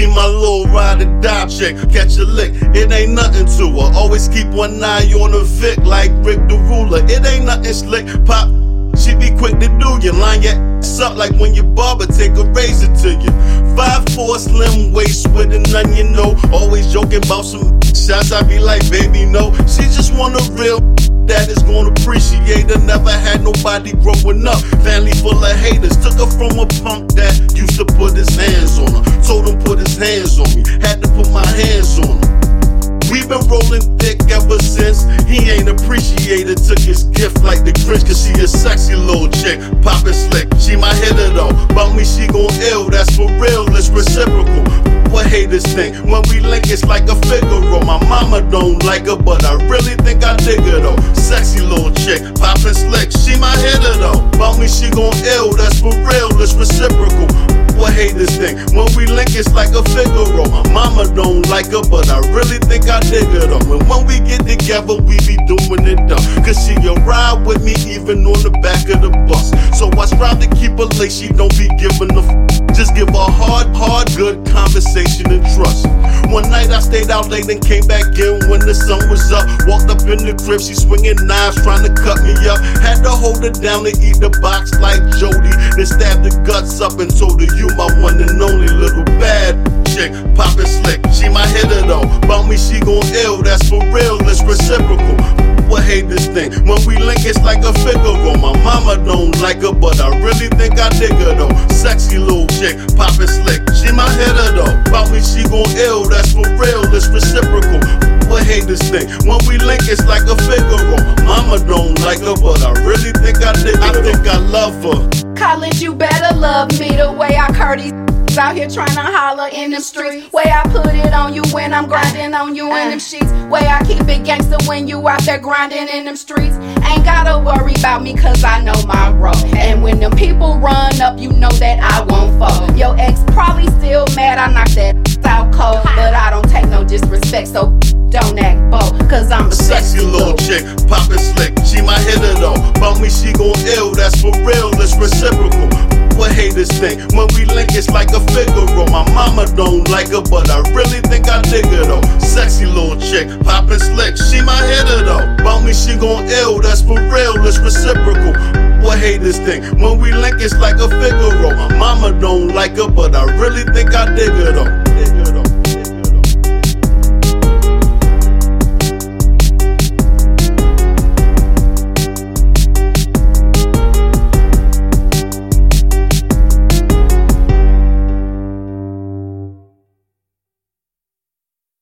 She my little ride or die chick. Catch a lick, it ain't nothing to her. Always keep one eye on the Vic like Rick the Ruler. It ain't nothing slick. Pop she be quick to do you, line your ass up like when your barber take a razor to you. Five four slim waist with an onion, know. Always joking about some shots. I be like, baby, no. She just want a real that is gonna appreciate her. Never had nobody growing up. Family full of haters. Took her from a punk that since. He ain't appreciated, took his gift like the Grinch, cause she a sexy little chick. Poppin' slick, she my hitter though. About me, she gon' ill, that's for real, it's reciprocal. What haters think? When we link, it's like a Figaro. My mama don't like her, but I really think I dig her though. Sexy little chick, poppin' slick, she my hitter though. About me, she gon' ill, it's like a Figaro. My mama don't like her, but I really think I dig her though. And when we get together, we be doing it though. Cause she a ride with me even on the back of the bus. So I strive to keep her late, she don't be giving a f- Her hard, hard, good conversation and trust. One night I stayed out late and came back in when the sun was up. Walked up in the crib, she swinging knives, trying to cut me up. Had to hold her down to eat the box like Jody. Then stabbed the guts up and told her, You my one and only little bad chick. Poppin' slick, she my hitter though. About me, she gon' ill, that's for real, it's reciprocal. What this thing. When we link, it's like a Figaro. My mama don't like her, but I really think I dig her though. Sexy little chick, poppin' slick, she my hitter though. About me, she gon' ill, that's for real, it's reciprocal. What haters think? When we link, it's like a Figaro. Mama don't like her, but I really think I dig. I think I love her. College, you better love me the way I curdy. Out here trying to holler in them streets. Way I put it on you when I'm grinding on you in them sheets. Way I keep it gangster when you out there grinding in them streets. Ain't gotta worry about me cause I know my role. And when them people run disrespect, so don't act bold. Cause I'm a Sexy little chick, poppin' slick, she my hitter though. About me, she gon' ill, that's for real, it's reciprocal. What haters think? When we link, it's like a Figaro. My mama don't like her, but I really think I dig her though. Sexy little chick, poppin' slick, she my hitter though. About me, she gon' ill, that's for real, it's reciprocal. What haters think? When we link, it's like a Figaro. My mama don't like her, but I really think I dig her though.